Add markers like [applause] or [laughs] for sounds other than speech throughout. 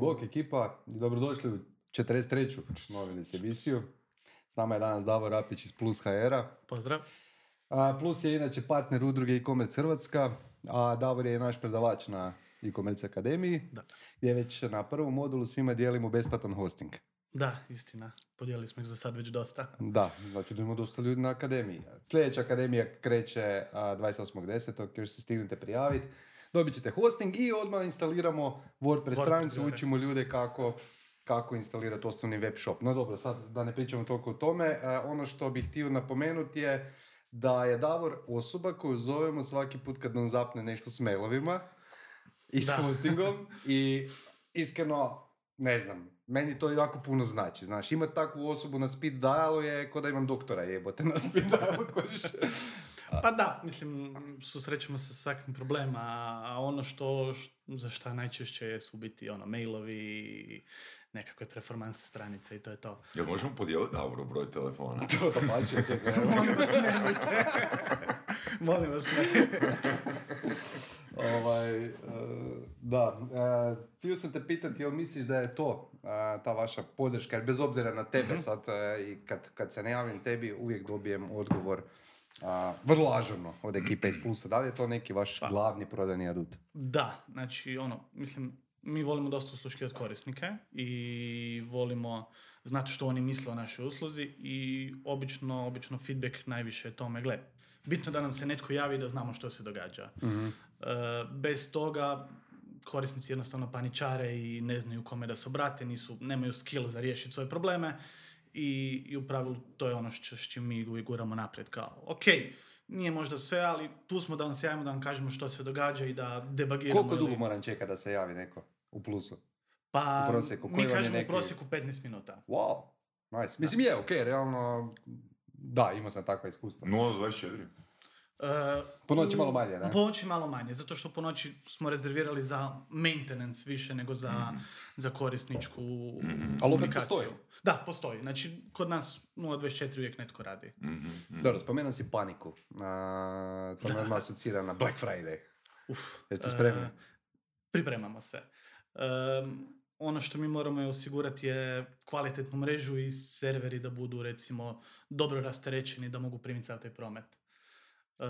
Bok ekipa i dobrodošli u 43. Novinis emisiju. S nama je danas Davor Rapić iz Plus HR-a. Pozdrav. A, Plus je inače partner udruge e-commerce Hrvatska, a Davor je naš predavač na e-commerce akademiji, Da. gdje već na prvom modulu svima dijelimo besplatan hosting. Da, istina. Podijelili smo ih za sad već dosta. [laughs] Da, znači da imamo dosta ljudi na akademiji. Sljedeća akademija kreće a, 28.10. još se stignete prijaviti. Dobit ćete hosting i odmah instaliramo WordPress WordPress, stranicu, učimo ljude kako, kako instalirati osnovni web shop. No dobro, sad da ne pričamo toliko o tome, a, ono što bih htio napomenuti je da je Davor osoba koju zovemo svaki put kad nam zapne nešto s mailovima i s hostingom i iskreno, ne znam, meni to jako puno znači, znaš, imati takvu osobu na speed dialu je ko da imam doktora jebote na speed dialu, [laughs] kužiš. Pa da, mislim, susrećemo se sa svakim problema, a ono što, za šta najčešće su biti ono, mailovi i nekakve performance stranice i to je to. Jel možemo podijeliti Davoro broj telefona? [laughs] to to pače, čekaj. Molim vas, nemojte. [laughs] Molim vas, ne. ovaj, e, da, e, htio sam te pitati, jel misliš da je to ta vaša podrška, jer bez obzira na tebe sad, e, i kad, kad se ne javim tebi, uvijek dobijem odgovor a, vrlo ažurno od ekipe iz Plusa. Da li je to neki vaš Pa. glavni prodajni adut? Da, znači ono, mislim, mi volimo dosta usluškivati korisnike i volimo znati što oni misle o našoj usluzi i obično, obično feedback najviše je tome, gle, bitno da nam se netko javi da znamo što se događa. Mhm. E, bez toga korisnici jednostavno paničare i ne znaju kome da se obrate, nisu, nemaju skill za riješiti svoje probleme i, i u pravilu to je ono što, s čim mi uvijek guramo naprijed kao, ok, nije možda sve, ali tu smo da vam se javimo, da vam kažemo što se događa i da debagiramo. Koliko dugo ili- moram čekati da se javi neko u Plusu? Pa, u prosjeku? Koji mi kažemo neki- u prosjeku 15 minuta. Wow, nice. Mislim je, ok, realno, da, imao sam takva iskustva. 024. E, Po noći malo manje, ne? Po noći malo manje, zato što po noći smo rezervirali za maintenance više nego za, za korisničku Ali opet komunikaciju. postoji. Da, postoji. Znači, kod nas 0.24 uvijek netko radi. Dobro, spomenuo si paniku. A, to me odmah asocira na Black Friday. Uf. Jeste spremni? E, pripremamo se. Em, ono što mi moramo je osigurati je kvalitetnu mrežu i serveri da budu recimo dobro rasterećeni da mogu primiti sav taj promet. E,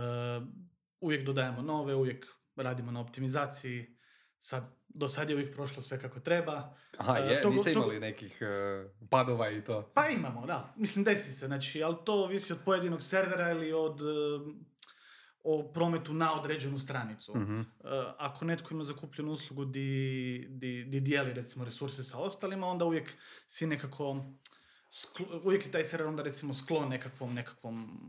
uvijek dodajemo nove, uvijek radimo na optimizaciji. Sad, do sad je uvijek prošlo sve kako treba. Aha, E, je, to- niste to- imali nekih e, padova i to. Pa imamo, da. Mislim, desi se. Znači, ali to ovisi od pojedinog servera ili od em, o prometu na određenu stranicu. Mhm. E, ako netko ima zakupljenu uslugu di, di, di dijeli recimo resurse sa ostalima, onda uvijek si nekako, sklo- uvijek je taj server onda recimo sklon nekakvom, nekakvom,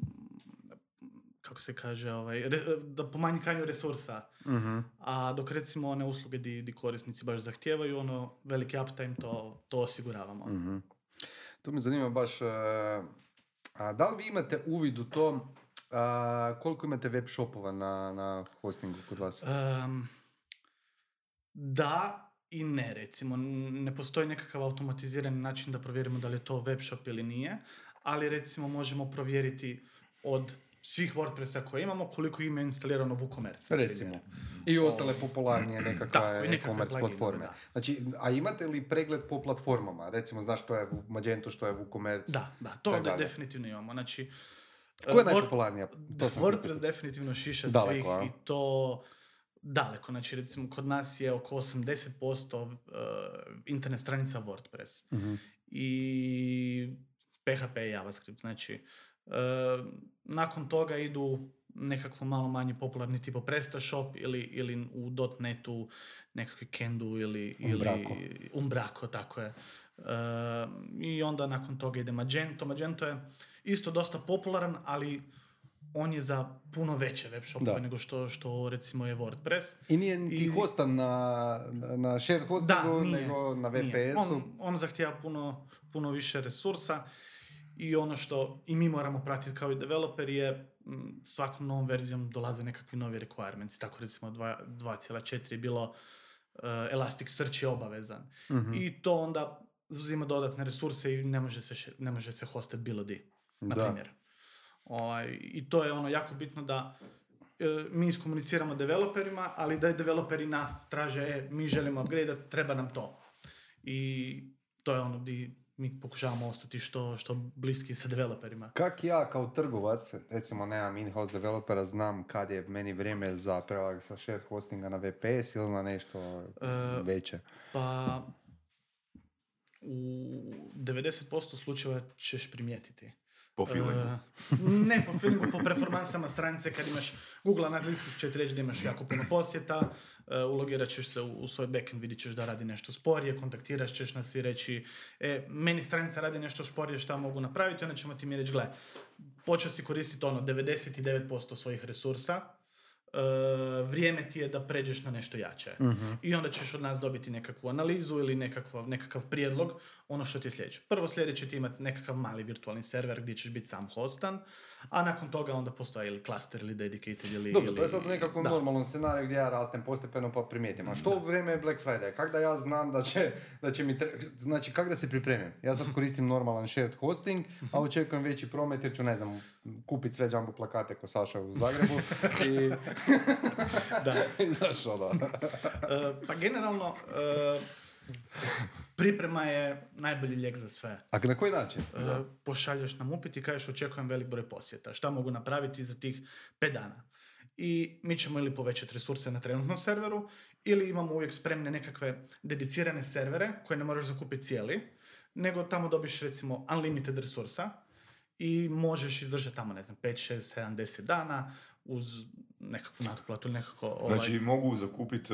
kako se kaže, ovaj, re- da pomanjkanju resursa. Mhm. A dok recimo one usluge di, di korisnici baš zahtijevaju, ono, veliki uptime, to, to osiguravamo. Mhm. Tu me zanima baš, e, a, da li vi imate uvid u to a, koliko imate web shopova na, na hostingu kod vas? Em, da i ne, recimo. Ne postoji nekakav automatizirani način da provjerimo da li je to web shop ili nije, ali recimo možemo provjeriti od svih WordPressa koje imamo koliko ima instalirano WooCommerce. Recimo. primjer. I ostale popularnije [clears throat] nekakve e-commerce platforme. da. Znači, a imate li pregled po platformama? Recimo, znaš što je Magento, što je WooCommerce? Da, da, to da, definitivno imamo. Znači, Koja je najpopularnija? To sam WordPress pitati. definitivno šiša Daleko, svih a? i to daleko. Znači, recimo, kod nas je oko 80% uh, internet stranica WordPress. Mhm. I PHP i JavaScript. Znači, uh, nakon toga idu nekakvo malo manje popularni tipo PrestaShop ili, ili u .NET-u nekakvi Kendu ili, Umbraco. ili Umbraco, tako je. Uh, I onda nakon toga ide Magento. Magento je isto dosta popularan, ali on je za puno veće web shopove Da. nego što, što recimo je WordPress. I nije niti I- hostan na, na shared hostingu, nije, nego na. VPS-u. On, on zahtijeva puno, puno više resursa i ono što i mi moramo pratiti kao i developer je m, svakom novom verzijom dolaze nekakvi novi requirements. Tako recimo dva- 2.4 je bilo uh, Elasticsearch je obavezan. Mhm. I to onda uzima dodatne resurse i ne može se, ne može se hostat bilo di, na Da. primjer. Ovaj, I to je ono jako bitno da e, mi iskomuniciramo developerima, ali da je developeri nas traže, e, mi želimo upgrade, treba nam to. I to je ono di mi pokušavamo ostati što, što bliski sa developerima. Kak ja kao trgovac, recimo nemam in-house developera, znam kad je meni vrijeme za prelazak sa shared hostinga na VPS ili na nešto E, veće? Pa u 90% slučajeva ćeš primijetiti. Po feelingu. E, ne po feelingu, po performansama stranice kad imaš Google Analytics će ti reći da imaš jako puno posjeta, e, ulogirat ćeš se u, u svoj backend, vidit ćeš da radi nešto sporije, kontaktirat ćeš nas i reći e, meni stranica radi nešto sporije, šta mogu napraviti, onda ćemo ti mi reći, gle, počeo si koristiti ono 99% svojih resursa, e, vrijeme ti je da pređeš na nešto jače. I onda ćeš od nas dobiti nekakvu analizu ili nekakav, nekakav prijedlog, ono što ti je sljedeće. Prvo sljedeće ti imati nekakav mali virtualni server gdje ćeš biti sam hostan, a nakon toga onda postoji ili cluster ili dedicated ili... Dobro, ili, to je sad u nekakvom da. normalnom scenariju gdje ja rastem postepeno pa primijetim. A što u vrijeme Black Friday? Kak da ja znam da će, da će mi tre... Znači, kak da se pripremim? Ja sad koristim normalan shared hosting, a očekujem veći promet jer ću, ne znam, kupiti sve jumbo plakate ko Saša u Zagrebu [laughs] i... Da. [laughs] Znaš, ono. E, pa generalno, e, priprema je najbolji lijek za sve. A na koji način? E, pošalješ nam upit i kažeš očekujem velik broj posjeta. Šta mogu napraviti za tih 5 dana? I mi ćemo ili povećati resurse na trenutnom serveru, ili imamo uvijek spremne nekakve dedicirane servere koje ne moraš zakupiti cijeli, nego tamo dobiš recimo unlimited resursa i možeš izdržati tamo, ne znam, 5, 6, 7, 10 dana uz nekakvu natplatu ili nekako... Ovaj... Znači mogu zakupiti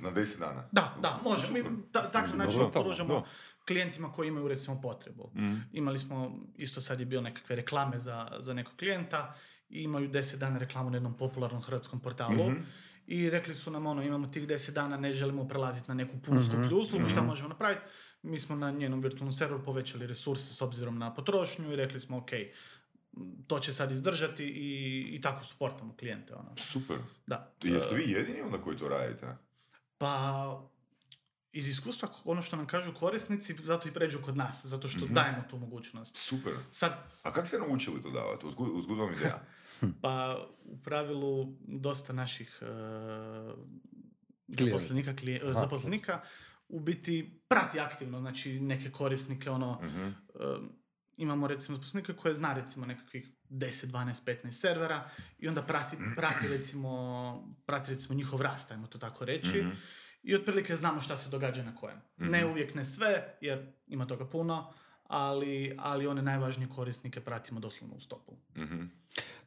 na 10 dana. Da, da, može. Mi ta, takav način Dobro, pružamo da. klijentima koji imaju recimo potrebu. Mm. Imali smo, isto sad je bio nekakve reklame za, za nekog klijenta i imaju 10 dana reklamu na jednom popularnom hrvatskom portalu. Mhm. I rekli su nam ono, imamo tih 10 dana, ne želimo prelaziti na neku puno Mhm. skuplju uslugu, šta možemo napraviti? Mi smo na njenom virtualnom serveru povećali resurse s obzirom na potrošnju i rekli smo, ok, to će sad izdržati i, i tako suportamo klijente. Ono. Super. Da. Jeste vi jedini onda koji to radite? Pa, iz iskustva, ono što nam kažu korisnici, zato i pređu kod nas, zato što Mhm. dajemo tu mogućnost. Super. Sad, A kako ste naučili to davati? Uzgud, uzgud vam ideja. [laughs] pa, u pravilu, dosta naših uh, zaposlenika, klije- Aha. zaposlenika u biti prati aktivno, znači neke korisnike, ono, Mhm. um, imamo recimo zaposlenike koje zna recimo nekakvih 10, 12, 15 servera i onda prati, prati recimo, prati recimo njihov rast, ajmo to tako reći. Mhm. I otprilike znamo šta se događa na kojem. Ne uvijek ne sve, jer ima toga puno, ali, ali one najvažnije korisnike pratimo doslovno u stopu. Mhm.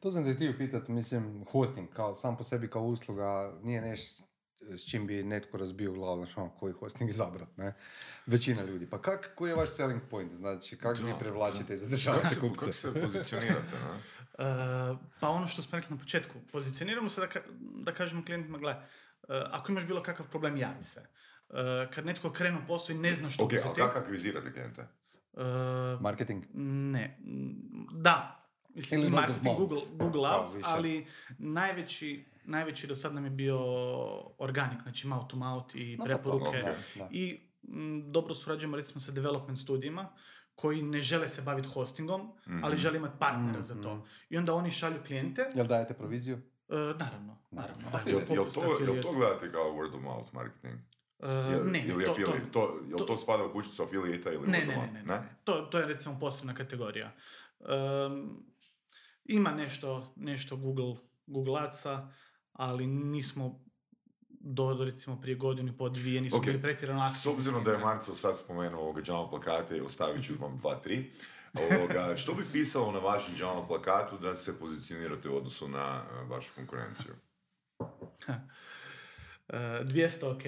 To sam te htio pitati, mislim, hosting kao sam po sebi kao usluga nije nešto s čim bi netko razbio glavu, znači ono, koji hosting izabrat, ne? Većina ljudi. Pa kak, koji je vaš selling point? Znači, kako vi prevlačite i zadržavate se, kupce? kako se pozicionirate, no? [laughs] E, pa ono što smo rekli na početku, pozicioniramo se da, ka- da kažemo klijentima, gle, e, ako imaš bilo kakav problem, javi se. E, kad netko krene u posao i ne zna što Ok, ali uzeti, kako akvizirate klijente? e, Marketing? Ne, da, mislim Ili marketing. Google, Google Ads, ali najveći, najveći do sad nam je bio organic, znači mouth to mouth i No, pa preporuke. ok, da. I m, dobro surađujemo recimo sa development studijima koji ne žele se baviti hostingom, ali žele imati partnera za to. I onda oni šalju klijente, Jel dajete proviziju? e, naravno, naravno. Dajemo Jel, jel, to, jel to gledate kao word of mouth marketing? E, Jel, ne, ili to, to? To, jel to, to- spada u kućicu affiliate ili Ne, ne, ne, ne, ne, ne. To, to je recimo posebna kategorija. Um, ima nešto, nešto Google, Google Adsa, ali nismo do, do recimo prije godinu po dvije nismo Ok. bili pretjerano S obzirom da je. Marcel sad spomenuo ovoga Jama plakate, ostavit ću vam dva, tri. Ovoga, što bi pisalo na vašem Jama plakatu da se pozicionirate u odnosu na eh, vašu konkurenciju? E, 200 ok.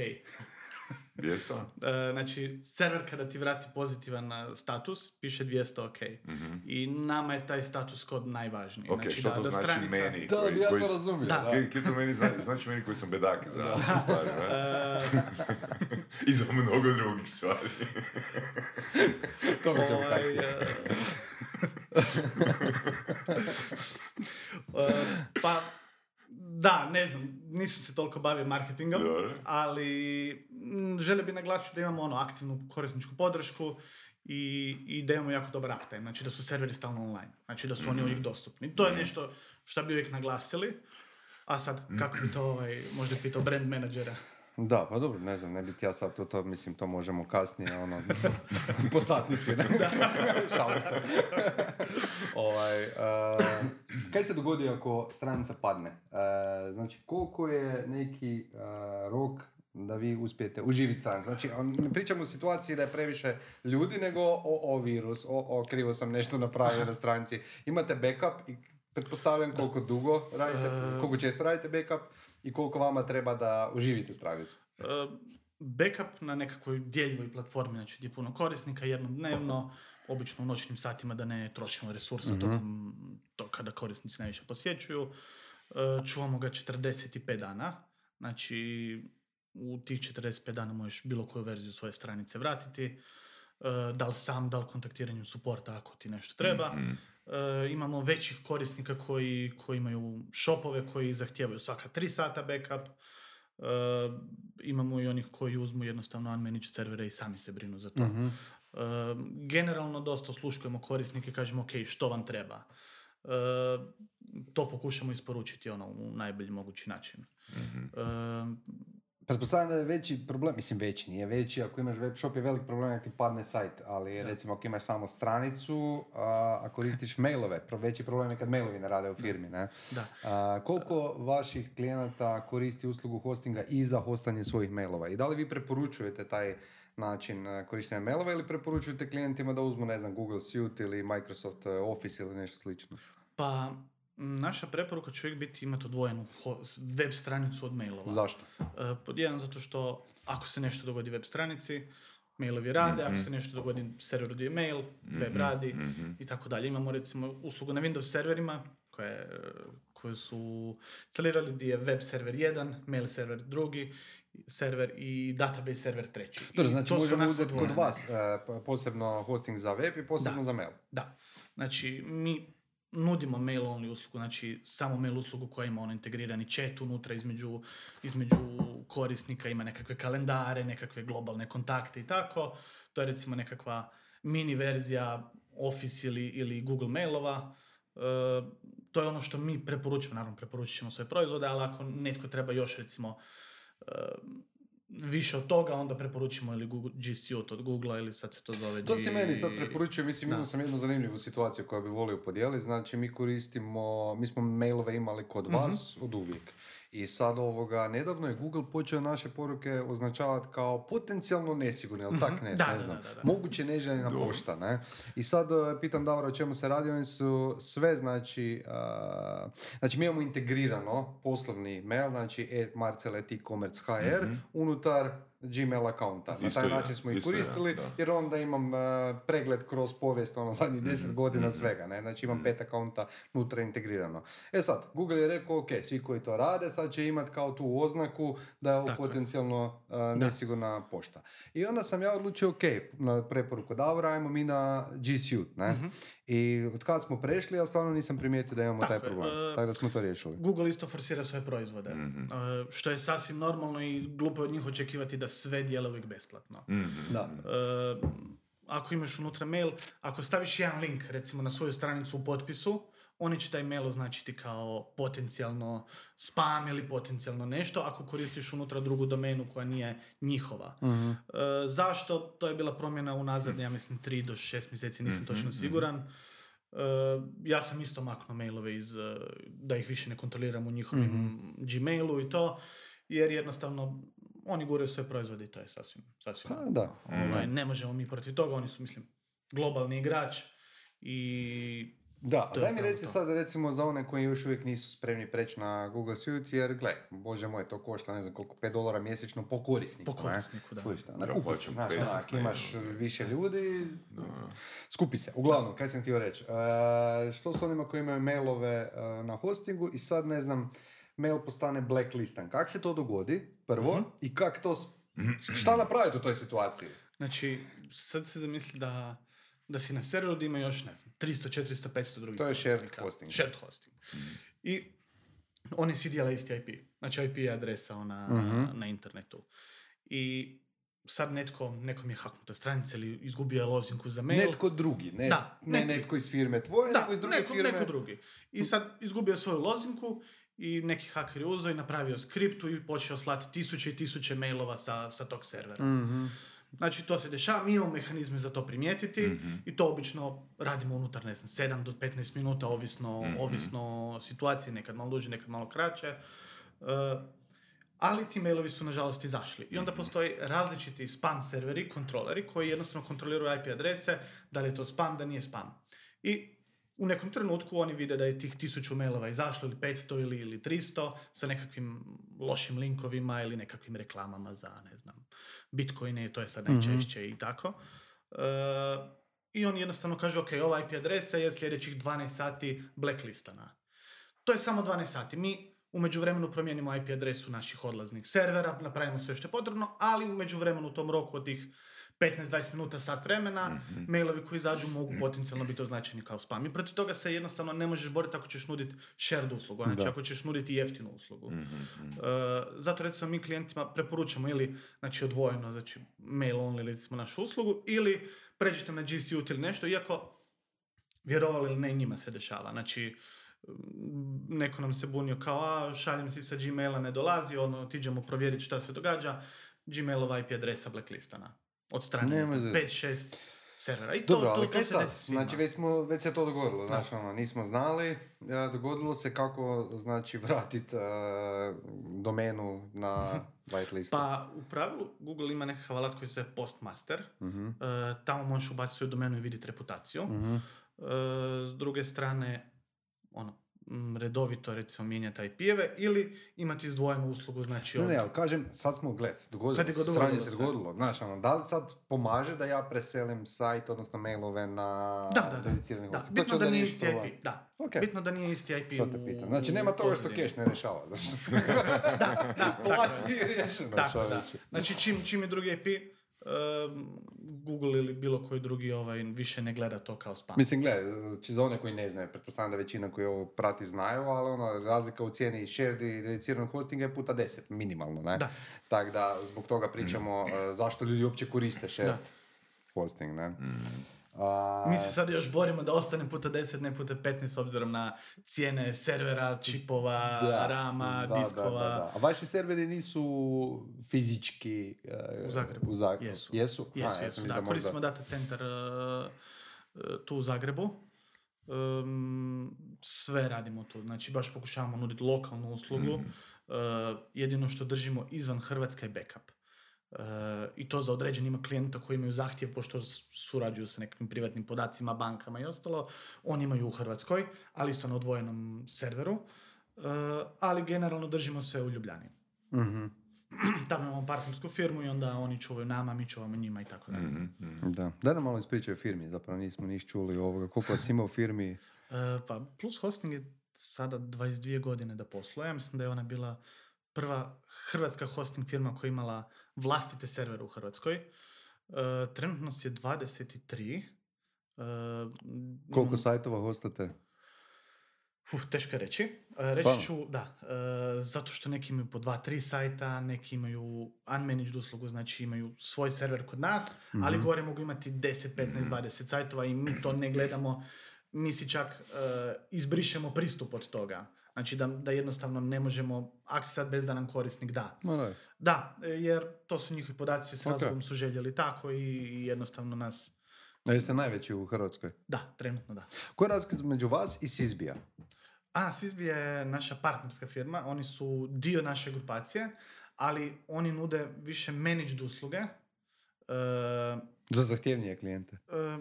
Bijesto? [laughs] E, znači, server kada ti vrati pozitivan status, piše 200 ok. Mhm. I nama je taj status kod najvažniji. Ok, znači, što to znači stranica- meni? Da, koji, ja koji to razumijem. Da. da. Kaj, kaj to meni znači, znači meni koji sam bedak za [laughs] stvari, ne? E, [laughs] I za mnogo drugih stvari. To mi ćemo Ovaj, kasnije. e, pa, da, ne znam, nisam se toliko bavio marketingom, ali m, želio bi naglasiti da imamo ono aktivnu korisničku podršku i, i da imamo jako dobar uptime, znači da su serveri stalno online, znači da su oni uvijek dostupni. To je nešto što bi uvijek naglasili. A sad, kako bi to ovaj, možda pitao brand menadžera? Da, pa dobro, ne znam, ne bi ti ja sad to, to, mislim, to možemo kasnije, ono, [laughs] po satnici, ne? [laughs] Šalim se. [laughs] ovaj, uh, kaj se dogodi ako stranica padne? Uh, znači, koliko je neki uh, rok da vi uspijete uživiti stranicu? Znači, ne pričamo o situaciji da je previše ljudi, nego o, o virus, o, o krivo sam nešto napravio na stranici. Imate backup i pretpostavljam koliko dugo radite, koliko često radite backup i koliko vama treba da uživite stranicu. Uh, backup na nekakvoj dijeljivoj platformi, znači gdje je puno korisnika jednom dnevno, obično u noćnim satima da ne trošimo resursa tokom to kada korisnici najviše posjećuju. Uh, čuvamo ga 45 dana, znači u tih 45 dana možeš bilo koju verziju svoje stranice vratiti, uh, da li sam, da li kontaktiranjem suporta ako ti nešto treba. Uh, imamo većih korisnika koji, koji imaju shopove koji zahtijevaju svaka 3 sata backup. Uh, imamo i onih koji uzmu jednostavno unmanaged servere i sami se brinu za to. Mhm. Uh, generalno dosta osluškujemo korisnike i kažemo ok, što vam treba. To pokušamo isporučiti ono u najbolji mogući način. Uh, Pretpostavljam da je veći problem, mislim veći, nije veći, ako imaš web shop je velik problem da ti padne sajt, ali recimo ako imaš samo stranicu, a, a koristiš [laughs] mailove, veći problem je kad mailovi ne rade u firmi, ne? Da. A, koliko vaših klijenata koristi uslugu hostinga i za hostanje svojih mailova? I da li vi preporučujete taj način a, korištenja mailova ili preporučujete klijentima da uzmu, ne znam, Google Suite ili Microsoft e, Office ili nešto slično? Pa, naša preporuka će uvijek biti imati odvojenu web stranicu od mailova. Zašto? E, pod jedan, zato što ako se nešto dogodi web stranici, mailovi rade, ako se nešto dogodi serveru gdje je mail, web radi i tako dalje. Imamo recimo uslugu na Windows serverima koje, koje su instalirali gdje je web server jedan, mail server drugi, server i database server treći. Dobro, znači možemo uzeti kod vas e, posebno hosting za web i posebno Da. za mail. Da. Znači, mi nudimo mail only uslugu, znači samo mail uslugu koja ima ono integrirani chat unutra između, između korisnika, ima nekakve kalendare, nekakve globalne kontakte i tako. To je recimo nekakva mini verzija Office ili, ili Google mailova. E, to je ono što mi preporučujemo, naravno preporučit svoje proizvode, ali ako netko treba još recimo e, više od toga, onda preporučimo ili Google, G Suite od Google ili sad se to zove To si G- meni sad preporučio, mislim imao sam jednu zanimljivu situaciju koju bi volio podijeliti, znači mi koristimo, mi smo mailove imali kod Mhm. vas od uvijek. I sad ovoga, nedavno je Google počeo naše poruke označavati kao potencijalno nesigurne, jel tak ne, Da, ne da, znam, da, da, da. moguće neželjena Dobro. pošta, ne? I sad e, pitam Davora o čemu se radi, oni su sve, znači, a, znači mi imamo integrirano poslovni mail, znači e-marcel.e-commerce.hr unutar Gmail akaunta. Na taj način smo ih koristili, da. jer onda imam e, pregled kroz povijest, ono, zadnjih Mhm, deset godina svega, ne? Znači imam pet akaunta unutra integrirano. E sad, Google je rekao, ok, svi koji to rade, sad će imat kao tu oznaku da je ovo je. potencijalno e, nesigurna pošta. I onda sam ja odlučio, ok, na preporuku Davora, ajmo mi na G Suite, ne? I od kad smo prešli, ja stvarno nisam primijetio da imamo Tako taj je, problem. e, Tako da smo to riješili. Google isto forsira svoje proizvode, Mhm. e, što je sasvim normalno i glupo je od njih očekivati da sve dijele uvijek besplatno. Mhm. Da. E, ako imaš unutra mail, ako staviš jedan link recimo na svoju stranicu u potpisu, oni će taj mail označiti kao potencijalno spam ili potencijalno nešto ako koristiš unutra drugu domenu koja nije njihova. Mhm. E, zašto? To je bila promjena unazad, ja mislim, 3 do 6 mjeseci, nisam točno siguran. E, ja sam isto maknuo mailove iz, e, da ih više ne kontroliram u njihovim Gmailu i to, jer jednostavno oni guraju sve proizvode i to je sasvim, sasvim Pa da. Ovaj, ne možemo mi protiv toga, oni su, mislim, globalni igrač i Da, a To daj mi reci to. sad recimo za one koji još uvijek nisu spremni preći na Google Suite, jer gle, bože moj, to košta ne znam koliko, 5 dolara mjesečno po korisniku. Po ne? korisniku, da. Da, Ja nakupi se, plaćam znaš, 15 onak, na imaš više ljudi, skupi se. Uglavnom, kaj sam htio reći, e, što s onima koji imaju mailove e, na hostingu i sad ne znam, mail postane blacklistan. Kak se to dogodi, prvo, Mhm. i kak to, šta napraviti u toj situaciji? Znači, sad se zamisli da, da si na serveru da ima još, ne znam, 300, 400, 500 drugih To je shared hosting. Shared hosting. I oni svi dijele isti IP. Znači, IP je adresa ona Mhm. na internetu. I sad netko, nekom je haknuta stranica ili izgubio je lozinku za mail. Netko drugi, ne, Da, ne netko iz firme tvoje, Da, nego iz druge neko, firme. neko drugi. I sad izgubio svoju lozinku i neki haker je uzeo i napravio skriptu i počeo slati tisuće i tisuće mailova sa, sa tog servera. Mhm. Znači, to se dešava, mi imamo mehanizme za to primijetiti i to obično radimo unutar, ne znam, 7 do 15 minuta, ovisno, ovisno o situaciji, nekad malo duže, nekad malo kraće. E, ali ti mailovi su nažalost izašli. I onda postoji različiti spam serveri, kontroleri, koji jednostavno kontroliraju IP adrese, da li je to spam, da nije spam. I u nekom trenutku oni vide da je tih tisuću mailova izašlo ili 500 ili, ili 300 sa nekakvim lošim linkovima ili nekakvim reklamama za, ne znam, bitcoine, to je sad najčešće i tako. E, I on jednostavno kaže, ok, ova IP adresa je sljedećih 12 sati blacklistana. To je samo 12 sati. Mi u međuvremenu promijenimo IP adresu naših odlaznih servera, napravimo sve što je potrebno, ali u međuvremenu u tom roku od tih 15-20 minuta, sat vremena, mailovi koji izađu mogu potencijalno biti označeni kao spam. I protiv toga se jednostavno ne možeš boriti ako ćeš nuditi shared uslugu, znači Da. ako ćeš nuditi jeftinu uslugu. E, zato recimo mi klijentima preporučamo ili znači odvojeno, znači mail only recimo našu uslugu, ili pređite na G Suite ili nešto, iako vjerovali ili ne, njima se dešava. Znači, m, neko nam se bunio kao, a šaljem si sa Gmaila, ne dolazi, ono, otiđemo provjeriti šta se događa, Gmailova IP adresa blacklistana. Od strane, ne Nema znam, zeze. 5-6 servera. I Dobro, to, ali to kaj sad? desi svima. Znači, već, smo, već se to dogodilo, znači, ono, nismo znali, e, dogodilo se kako, znači, [laughs] vratiti domenu na whitelist. Pa, u pravilu, Google ima nekakav alat koji se Postmaster. Mhm. E, tamo možeš ubaciti svoju domenu i vidjeti reputaciju. Mhm. E, s druge strane, ono, redovito recimo mijenjati IP-eve ili imati izdvojenu uslugu, znači Ne, ne, ali kažem, sad smo, gled, dogodilo Sad je se, dogodilo sranje se dogodilo. Znaš, ono, da li sad pomaže da ja preselim sajt, odnosno mailove na Da, da, da. dedicirani da. To Bitno da nije isti ovaj, IP. Da. Ok. Bitno da nije isti IP To te pitam. Znači, nema toga što cache ne rješava. Znači, Da, da, [laughs] Tako, da. čovječe. Znači, čim, čim je drugi IP, Google ili bilo koji drugi ovaj, više ne gleda to kao spam. Mislim, gle, znači za one koji ne znaju, pretpostavljam da većina koji ovo prati znaju, ali ono, razlika u cijeni shared i dediciranog hostinga je puta 10, minimalno, ne? Da. Tako da, zbog toga pričamo [clears throat] e, zašto ljudi uopće koriste shared hosting, ne? A, Mi se sad još borimo da ostane puta 10, ne puta 15 s obzirom na cijene servera, čipova, da, rama, da, diskova. da, da. A vaši serveri nisu fizički e, U Zagrebu. U Zag- Jesu. Jesu? Jesu, ja jesu, da. možda- Koristimo data centar uh, uh, tu u Zagrebu. Um, sve radimo tu. Znači, baš pokušavamo nuditi lokalnu uslugu. Mhm. Uh, jedino što držimo izvan Hrvatska je backup. I to za određen ima klijenta koji imaju zahtjev, pošto s- surađuju sa nekim privatnim podacima, bankama i ostalo. Oni imaju u Hrvatskoj, ali isto na odvojenom serveru. Uh, ali generalno držimo sve u Ljubljani. Mhm. [clears throat] Tamo imamo partnersku firmu i onda oni čuvaju nama, mi čuvamo njima i tako dalje. Da. Daj nam malo ispričaj o firmi, zapravo nismo niš čuli ovoga. Koliko vas ima u firmi? [laughs] E, pa Plus Hosting je sada 22 godine da posluje. Ja mislim da je ona bila prva hrvatska hosting firma koja je imala vlastite servere u Hrvatskoj. E, trenutno je 23. E, Koliko sajtova hostate? Uf, teško je reći. E, reći Stvarno? ću, da, zato što neki imaju po dva, tri sajta, neki imaju unmanaged uslugu, znači imaju svoj server kod nas, ali Mhm. gore mogu imati 10, 15, 20 sajtova i mi to ne gledamo, mi si čak izbrišemo pristup od toga. Znači da, da jednostavno ne možemo aksesat bez da nam korisnik da. Ma da. E, jer to su njihovi podaci, s razlogom su željeli tako i, jednostavno nas, A jeste najveći u Hrvatskoj? da, trenutno da. Koja je razlika između vas i Sisbija? A, Sisbi je naša partnerska firma, oni su dio naše grupacije, ali oni nude više managed usluge e, Za zahtjevnije klijente. e,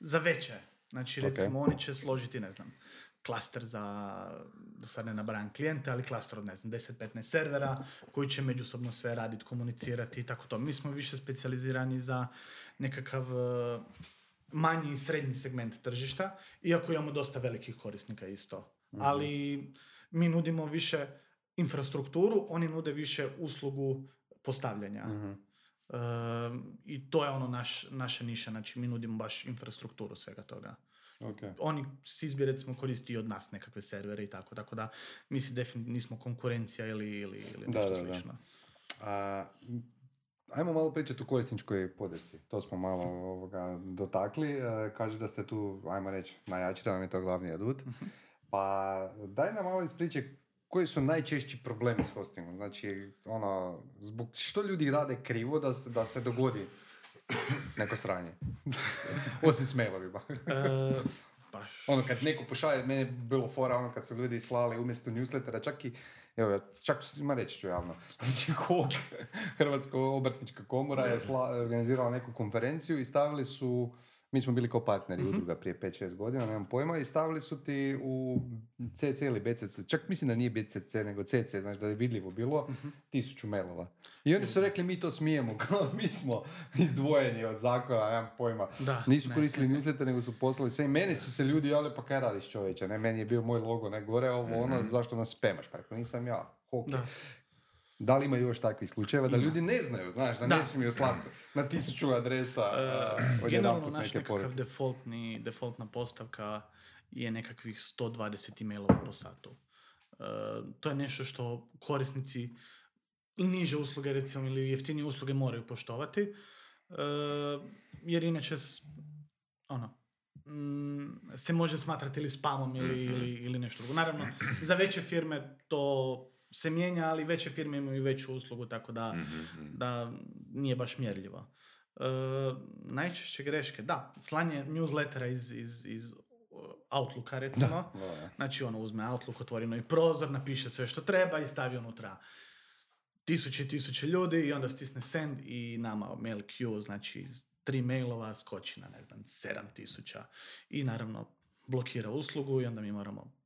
za veće. Znači, recimo, oni će složiti, ne znam, klaster za, da sad ne nabrajam klijente, ali klaster od, ne znam, 10-15 servera koji će međusobno sve raditi, komunicirati i tako to. Mi smo više specijalizirani za nekakav e, manji i srednji segment tržišta, iako imamo dosta velikih korisnika isto. Ali mi nudimo više infrastrukturu, oni nude više uslugu postavljanja. Mhm. Ehm, I to je ono naš, naša niša, znači mi nudimo baš infrastrukturu svega toga. Ok. Oni Sisbi recimo koristi i od nas nekakve servere i tako, tako da mi si definitivno nismo konkurencija ili, ili, ili Da, nešto da, da. slično. A, m, ajmo malo pričati o korisničkoj podršci. To smo malo ovoga, dotakli. E, kaže da ste tu, ajmo reći, najjači, da vam je to glavni adut. Pa daj nam malo ispričaj koji su najčešći problemi s hostingom? Znači, ono, zbog što ljudi rade krivo da da se dogodi neko sranje? [laughs] Osim s mailovima. [laughs] E, baš. ono, kad neko pošalje, meni je bilo fora ono kad su ljudi slali umjesto newslettera, čak i Evo, čak ima reći ću javno, [laughs] znači HOK, Hrvatska obrtnička komora je sla, organizirala neku konferenciju i stavili su, mi smo bili kao partneri udruga prije 5-6 godina, nemam pojma, i stavili su ti u CC ili BCC, čak mislim da nije BCC nego CC, znači da je vidljivo bilo, tisuću mailova. I oni su rekli mi to smijemo, [laughs] kao mi smo izdvojeni od zakona, nemam pojma. Da, Nisu ne, koristili newsletter, nego su poslali sve. I meni su se ljudi javili, pa kaj radiš čovječe, ne, meni je bio moj logo ne gore, ovo ono, zašto nas spemaš? Pa rekao, nisam ja, ok. Da. Da li ima još takvih slučajeva da ljudi ne znaju, znaš, da, Da. ne smiju slati na tisuću adresa uh, Generalno odjedanput naš neke nekakav defaultni, defaultna postavka je nekakvih 120 emailova po satu. E, to je nešto što korisnici niže usluge recimo ili jeftinije usluge moraju poštovati. E, jer inače s- ono, mm, se može smatrati ili spamom ili, ili, ili nešto drugo. Naravno, za veće firme to se mijenja, ali veće firme imaju veću uslugu, tako da, da nije baš mjerljivo. E, najčešće greške, da, slanje newslettera iz, iz, iz uh, Outlooka recimo. Da, da. Znači ono uzme Outlook, otvori novi prozor, napiše sve što treba i stavi unutra tisuće i tisuće ljudi i onda stisne send i nama mail queue, znači iz tri mailova skoči na ne znam, sedam tisuća i naravno blokira uslugu i onda mi moramo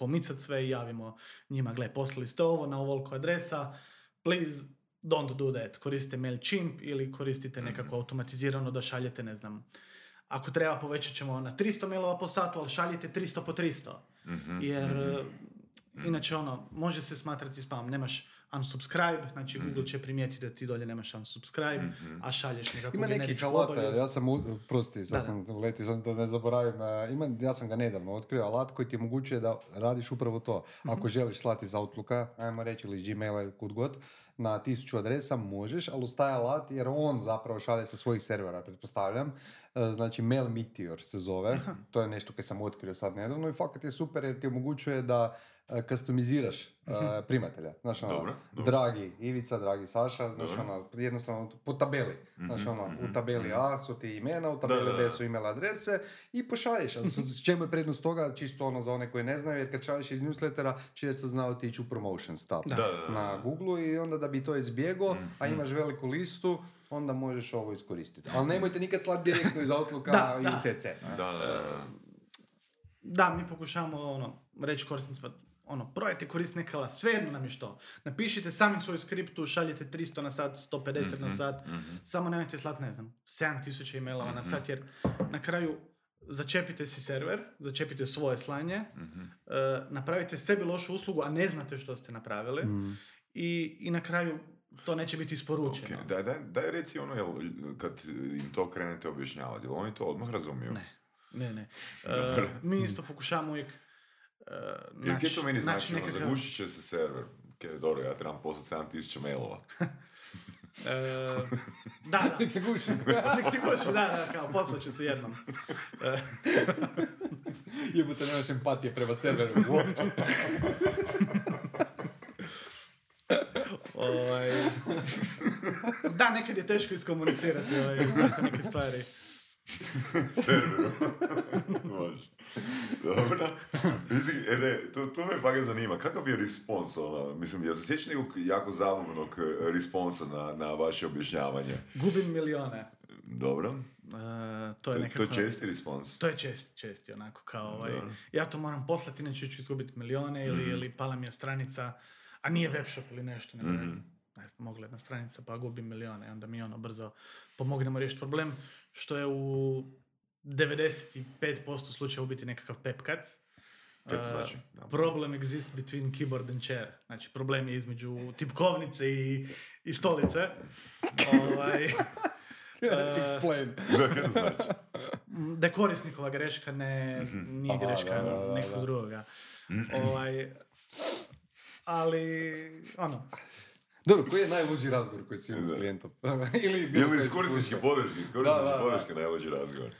pomicati sve i javimo njima, gle, poslali ste ovo na ovoliko adresa, please don't do that. Koristite MailChimp ili koristite nekako automatizirano da šaljete, ne znam, ako treba povećat ćemo na 300 mailova po satu, ali šaljite 300 po 300. Jer e, inače ono, može se smatrati spam. Nemaš unsubscribe, znači Google će primijetiti da ti dolje nemaš unsubscribe, a šalješ nekakvu Ima neki alat, ja sam, u- prosti, sad Da, sam uleti, sad da ne zaboravim, e, ima, ja sam ga nedavno otkrio, alat koji ti omogućuje da radiš upravo to. Mhm. Ako želiš slati iz Outlooka, ajmo reći, ili iz Gmaila ili kud god, na tisuću adresa možeš, ali uz taj alat, jer on zapravo šalje sa svojih servera, pretpostavljam, e, znači Mail Meteor se zove, to je nešto koje sam otkrio sad nedavno i fakat je super jer ti omogućuje da e, customiziraš e, primatelja. Znaš, ono, Dobro, dobro. dragi Ivica, dragi Saša, znaš, ono, jednostavno po tabeli. Znaš, ono, u tabeli A su ti imena, u tabeli Da, da, B su email adrese i pošalješ. A s s čemu je prednost toga, čisto ono za one koji ne znaju, jer kad šalješ iz newslettera, često zna otići u promotion tab da. na Google i onda da bi to izbjegao, a imaš veliku listu, onda možeš ovo iskoristiti. Ali nemojte nikad slati direktno iz Outlooka [laughs] Da, i u CC. Da, da, da. Da, mi pokušavamo ono, reći korisnicima, ono, probajte koristiti neka alat, svejedno nam je što. Napišite sami svoju skriptu, šaljete 300 na sat, 150 Mhm, na sat, samo nemojte slati, ne znam, 7000 emailova Mhm. na sat, jer na kraju začepite si server, začepite svoje slanje, Mhm. e, napravite sebi lošu uslugu, a ne znate što ste napravili i, i na kraju to neće biti isporučeno. Ok, Daj, daj, daj reci ono, jel, kad im to krenete objašnjavati, jel oni to odmah razumiju? Ne, ne, ne. Dobro. mi isto pokušavamo uvijek Jer naći, kje to meni znači, nekakav- zagušit će se server. Ok, dobro, ja trebam poslati 7000 mailova. E, da, da. [laughs] Nek se guši. [laughs] Nek se kući, da, da, kao poslat će se jednom. E, [laughs] Jebote, nemaš empatije prema serveru. uopće. ovaj, da, nekad je teško iskomunicirati ovaj, neke stvari. [laughs] Serveru. [laughs] Dobro. Mislim, ede, to, to me fakat zanima. Kakav je respons? Ona? Mislim, ja se sjećam nekog jako zabavnog responsa na, na vaše objašnjavanje. Gubim milione. Dobro. Uh, to je to, nekako... To je česti respons. To je čest, česti, onako kao ovaj... Ja to moram poslati, neću izgubiti milijone ili, mm. ili pala mi je stranica, a nije webshop ili nešto, ne mm-hmm. 15, mogla jedna stranica pa gubi milijone i onda mi ono brzo pomognemo riješiti problem, što je u 95% slučaja biti nekakav pepkac. Znači, problem exists between keyboard and chair. Znači, problem je između tipkovnice i, i stolice. ovaj, [laughs] Explain. [laughs] Znači. da je korisnikova greška, ne, mhm. nije pa, greška da, da, da, nekog drugoga. Mhm. ovaj, ali, ono, dobro, koji je najluđi razgovor koji si imao s Da. klijentom? [laughs] Ili Ili koji iz korisničke podrške, iz Da, da, korisničke da. najluđi razgovor.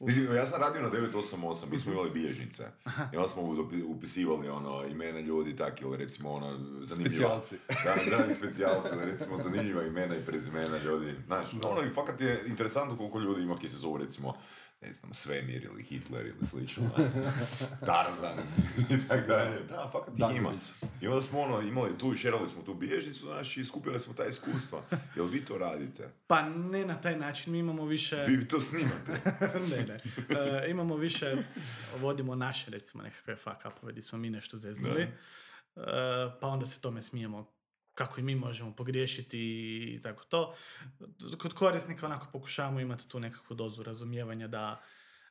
Mislim, ja sam radio na 988, mi smo imali bilježnice. I onda smo upi- upisivali ono, imena ljudi, tak, ili recimo ono, zanimljiva... Specijalci. Da, da, specijalci, recimo zanimljiva imena i prezimena ljudi. Znaš, ono, i fakat je interesantno koliko ljudi ima ki se zovu, recimo, ne znam, Svemir ili Hitler ili slično. [laughs] Tarzan i tak dalje. Da, fakat ih ima. I onda smo ono, imali tu, šerali smo tu bilježnicu, znači, i skupili smo ta iskustva. [laughs] Jel vi to radite? Pa ne na taj način, mi imamo više... Vi to snimate? [laughs] ne, ne. E, imamo više, vodimo naše recimo nekakve fuck upove gdje smo mi nešto zeznuli. E, pa onda se tome smijemo kako i mi možemo pogriješiti i tako to. Kod korisnika onako pokušavamo imati tu nekakvu dozu razumijevanja da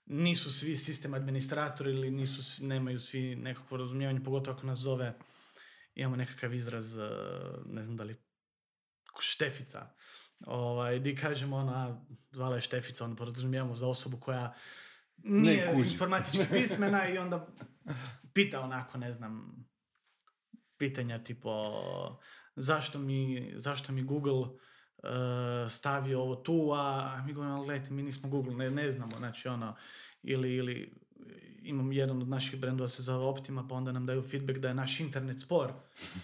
nisu svi sistem administratori ili nisu, nemaju svi nekakvo razumijevanje, pogotovo ako nas zove, imamo nekakav izraz, e, ne znam da li štefica, ovaj, di kažemo ono, a, zvala je štefica, onda podrazumijevamo za osobu koja nije informatički [laughs] pismena i onda pita onako, ne znam, pitanja tipo zašto mi, zašto mi Google eh, stavio ovo tu, a mi govorimo, gledajte, mi nismo Google, ne, ne znamo, znači ono, ili, ili imam jedan od naših brendova se zove Optima, pa onda nam daju feedback da je naš internet spor,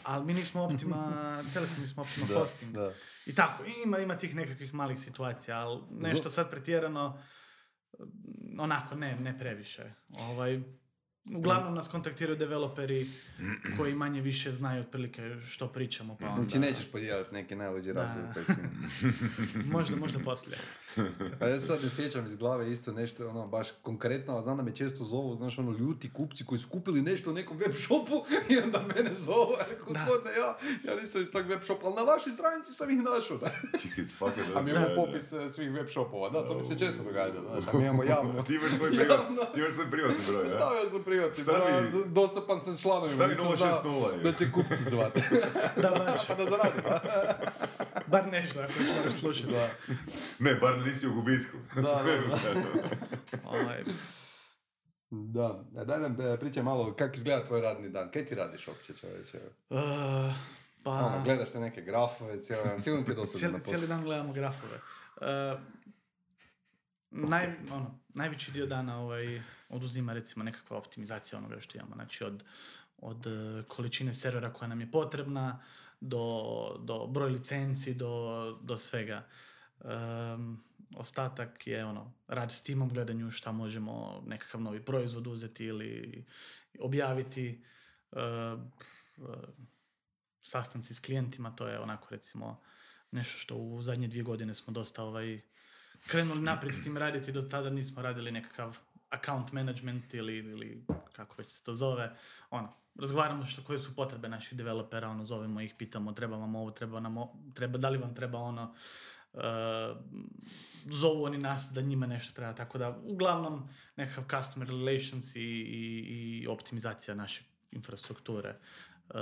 ali mi nismo Optima [laughs] Telekom, mi smo Optima Da, Hosting. da. I tako, ima, ima tih nekakvih malih situacija, ali nešto sad pretjerano, onako, ne, ne previše. Ovaj, uglavnom nas kontaktiraju developeri koji manje više znaju otprilike što pričamo, pa onda... Znači nećeš podijeliti neki najluđi Da. razgovor koji si [laughs] možda, možda poslije. [laughs] A ja se sad ne sjećam iz glave isto nešto, ono, baš konkretno, a znam da me često zovu, znaš, ono, ljuti kupci koji su kupili nešto u nekom web shopu [laughs] i onda mene zovu, a rekao, Da. gospodine, ja, ja nisam iz tog web shopa, ali na vašoj stranici sam ih našao, da. Čekaj, fakat da... A mi imamo popis eh, svih web shopova, da, to mi se često događa, znaš, a mi imamo javno. Ti imaš svoj privat, Javno. ti imaš svoj privatni broj, ja? Stavio sam privatni, Stavi- broj, dostupan sam članovima, Stavi nisam 060 znao je. da će kupci zvati, [laughs] Da, baš, pa [laughs] da zaradim, a? [laughs] bar nešto ako moraš slušati. Da, Ne, bar da nisi u gubitku. da, da. Ovaj, Da, E, daj nam e, pričaj malo kako izgleda tvoj radni dan. Kaj ti radiš uopće čovječe? eh, pa... Ono, gledaš te neke grafove, cijeli dan, sigurno ti je dosadno na cijeli, cijeli dan gledamo grafove. E, naj, ono, najveći dio dana ovaj, oduzima recimo nekakva optimizacija onoga što imamo. Znači od, od e, količine servera koja nam je potrebna do, do broj licenci, do, do svega. Em, ostatak je ono, rad s timom, gledanju šta možemo nekakav novi proizvod uzeti ili objaviti. E, sastanci s klijentima, to je onako recimo nešto što u zadnje dvije godine smo dosta ovaj, krenuli naprijed s tim raditi, do tada nismo radili nekakav account management ili, ili kako već se to zove, ono, razgovaramo što, koje su potrebe naših developera, ono, zovemo ih, pitamo, treba vam ovo, treba nam o- treba, da li vam treba ono, uh, zovu oni nas da njima nešto treba, tako da uglavnom nekakav customer relations i, i, i optimizacija naše infrastrukture. Uh,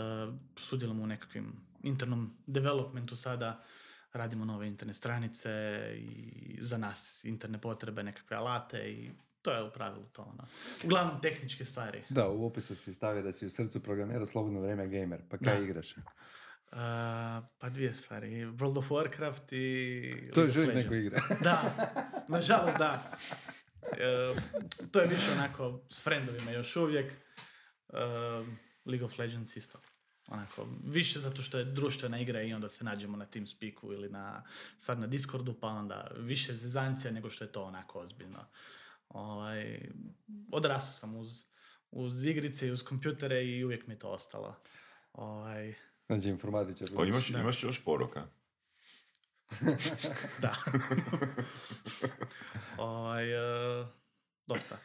sudjelujemo u nekakvim internom developmentu sada, radimo nove internet stranice i za nas interne potrebe, nekakve alate i to je u pravilu to. Ono. Uglavnom tehničke stvari. Da, u opisu si stavio da si u srcu programera, slobodno vrijeme gamer. Pa kaj Da. igraš? Uh, pa dvije stvari. World of Warcraft i To je uvijek neko igra. [laughs] Da, nažalost da. E, to je više onako s friendovima još uvijek. E, League of Legends isto. Onako, više zato što je društvena igra i onda se nađemo na Teamspeaku ili na, sad na Discordu, pa onda više zezancija nego što je to onako ozbiljno. Ovaj, odrastao sam uz, uz igrice i uz kompjutere i uvijek mi je to ostalo. Ovaj, Znači informatičar. O, imaš, imaš još poroka? [laughs] Da. [laughs] ovaj, e, dosta.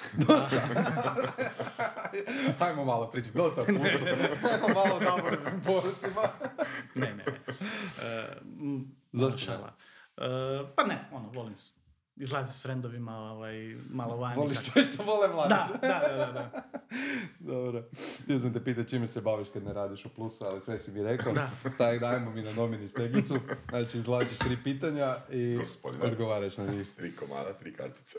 [laughs] Dosta. Ajmo malo pričati, dosta pusu. Ajmo malo o taborim porucima. Ne, ne, ne. E, Zašto. E, pa ne, ono, volim izlaziti s frendovima, ovaj, malo vani. Voliš tako. sve što vole mladi. Da, da, da, da, da. [laughs] Dobro. Htio sam te pitati čime se baviš kad ne radiš u plusu, ali sve si mi rekao. Da. [laughs] Tako dajmo mi na nomini steglicu. Znači, izvlačiš tri pitanja i Gospodine. odgovaraš na njih. [laughs] Tri komada, tri kartice.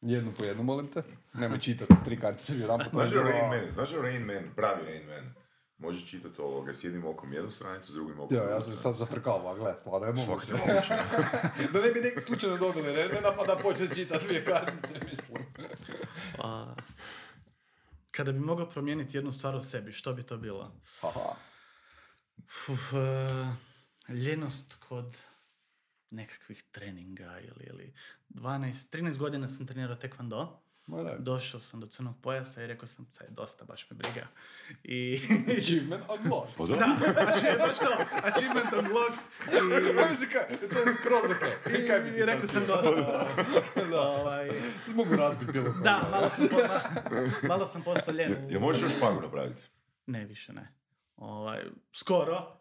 Jednu po jednu, molim te. Nemoj čitati tri kartice, jedan po Znaš Rain Man? Znaš Rain Man? Pravi Rain Man. Može čitati ovoga s jednim okom jednu stranicu, s drugim okom drugu ja sam sad zafrkao, a gle, stvarno je moguće. to moguće. [laughs] da ne bi neko slučajno dobili, ne, ne napada početi čitati dvije kartice, mislim. A, kada bi mogao promijeniti jednu stvar u sebi, što bi to bilo? Aha. Uf, e, ljenost kod nekakvih treninga ili, ili 12, 13 godina sam trenirao tekvando. Ma ne. Došao sam do crnog pojasa i rekao sam, sad je dosta, baš me briga. I... [laughs] Achievement unlocked. Pa dobro. znači, baš to, achievement unlocked. Kaj, to je skroz okej. I kaj bi I, ti i rekao sam dosta. ovaj, Sad mogu razbiti bilo da, malo sam, po, malo sam postao ljen. Ja možeš još špagu napraviti? Ne, više ne. Ovaj, skoro,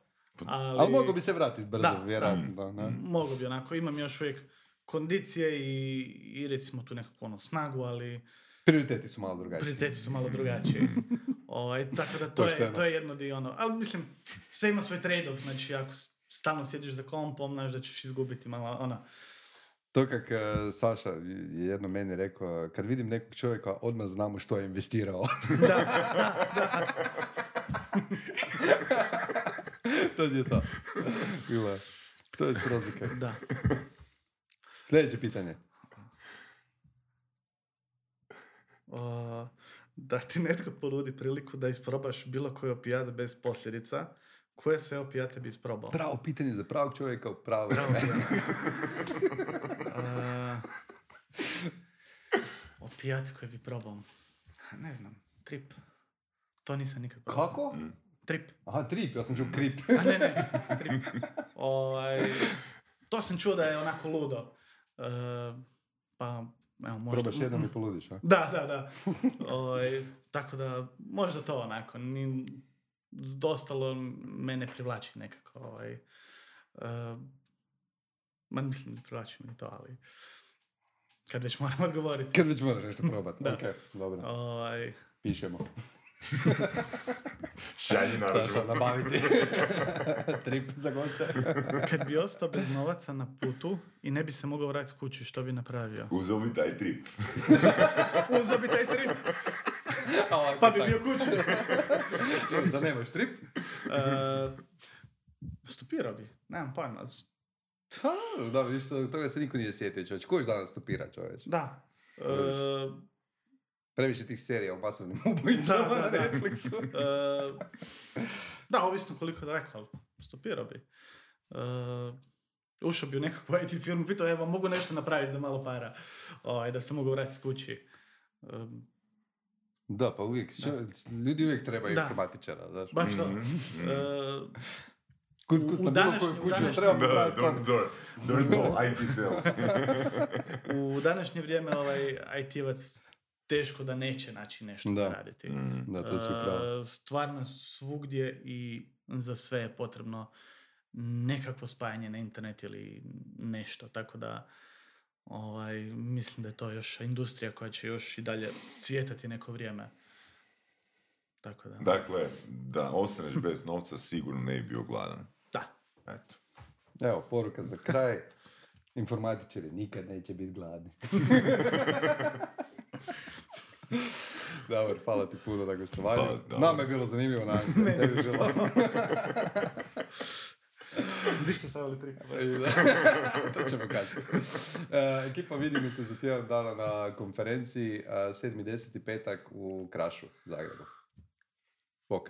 ali... Ali mogu bi se vratiti brzo, Da, vjerojatno. Da, ne? Mogu bi onako, imam još uvijek kondicije i, i recimo tu nekakvu ono snagu, ali Prioriteti su malo drugačiji. prioriteti su malo drugačiji. [laughs] ovaj, tako da to je, Pošteno. to je jedno dio ono, ali mislim, sve ima svoj trade-off, znači ako stalno sjediš za kompom, znaš da ćeš izgubiti malo, ono, To kak eh, Saša je jedno meni rekao, kad vidim nekog čovjeka, odmah znamo što je investirao. [laughs] [laughs] to je to. Bila. To je skroz da. Sljedeće pitanje. O, da ti netko porudi priliku da isprobaš bilo koji opijat bez posljedica, koje sve opijate bi isprobao? Pravo pitanje za pravog čovjeka u pravo [laughs] A, opijat koji bi probao. Ne znam, trip. To nisam nikad probao. Kako? Trip. Aha, trip, ja sam čuo krip. A ne, ne, trip. Ovaj, to sam čuo da je onako ludo. E, pa, evo, možda... Probaš jednom i poludiš, a? Da, da, da. [laughs] Ovaj, tako da, možda to onako. Ni, dostalo me ne privlači nekako. Ovaj, e, ma mislim, ne privlači me ni to, ali kad već moram odgovoriti. Kad već moraš nešto probati. Da. Ok, dobro. Ovaj, Pišemo. [laughs] Šalji Saša, naravno. nabaviti. [laughs] trip za goste. [laughs] kad bi ostao bez novaca na putu i ne bi se mogao vratiti kući, što bi napravio? Uzeo bi taj trip. Uzeo bi taj trip, Ovako, pa bi bio kući. Da nemaš trip? E, stopirao bi, nemam pojma. Da, da, vidiš, to- toga se niko nije sjetio, čovječ. Ko još danas stopira, čovječ? Da. E, Previše tih serija o masovnim [laughs] ubojicama Da, da, na da. Netflixu. E, da, ovisno koliko daleko, ali stopirao bi. E, ušao bi u nekakvu [laughs] IT firmu, pitao, evo, mogu nešto napraviti za malo para, ovaj, da se mogu vratiti kući. E, Da, pa uvijek, čo- ljudi uvijek trebaju Da. informatičara, znaš. baš to. Mhm, E, na bilo koju kuću treba Da, napraviti door, no IT sales. u današnje vrijeme ovaj IT-evac teško da neće naći nešto Da. da raditi. Mm. Da, to si pravo. E, stvarno svugdje i za sve je potrebno nekakvo spajanje na internet ili nešto, tako da ovaj, mislim da je to još industrija koja će još i dalje cvjetati neko vrijeme. Tako da, Dakle, da ostaneš [laughs] bez novca, sigurno ne bi bio gladan. da. Eto. Evo, poruka za kraj. Informatičari nikad neće biti gladni. [laughs] [laughs] Dobar, hvala ti puno na gostovanju. Da. Nama je bilo zanimljivo, da [laughs] tebi je bilo. [laughs] Di ste stavili tri? Da, to ćemo kasnije. E, ekipa vidimo se za tjedan dana na konferenciji 7.10. petak u Krašu, Zagrebu. Bok.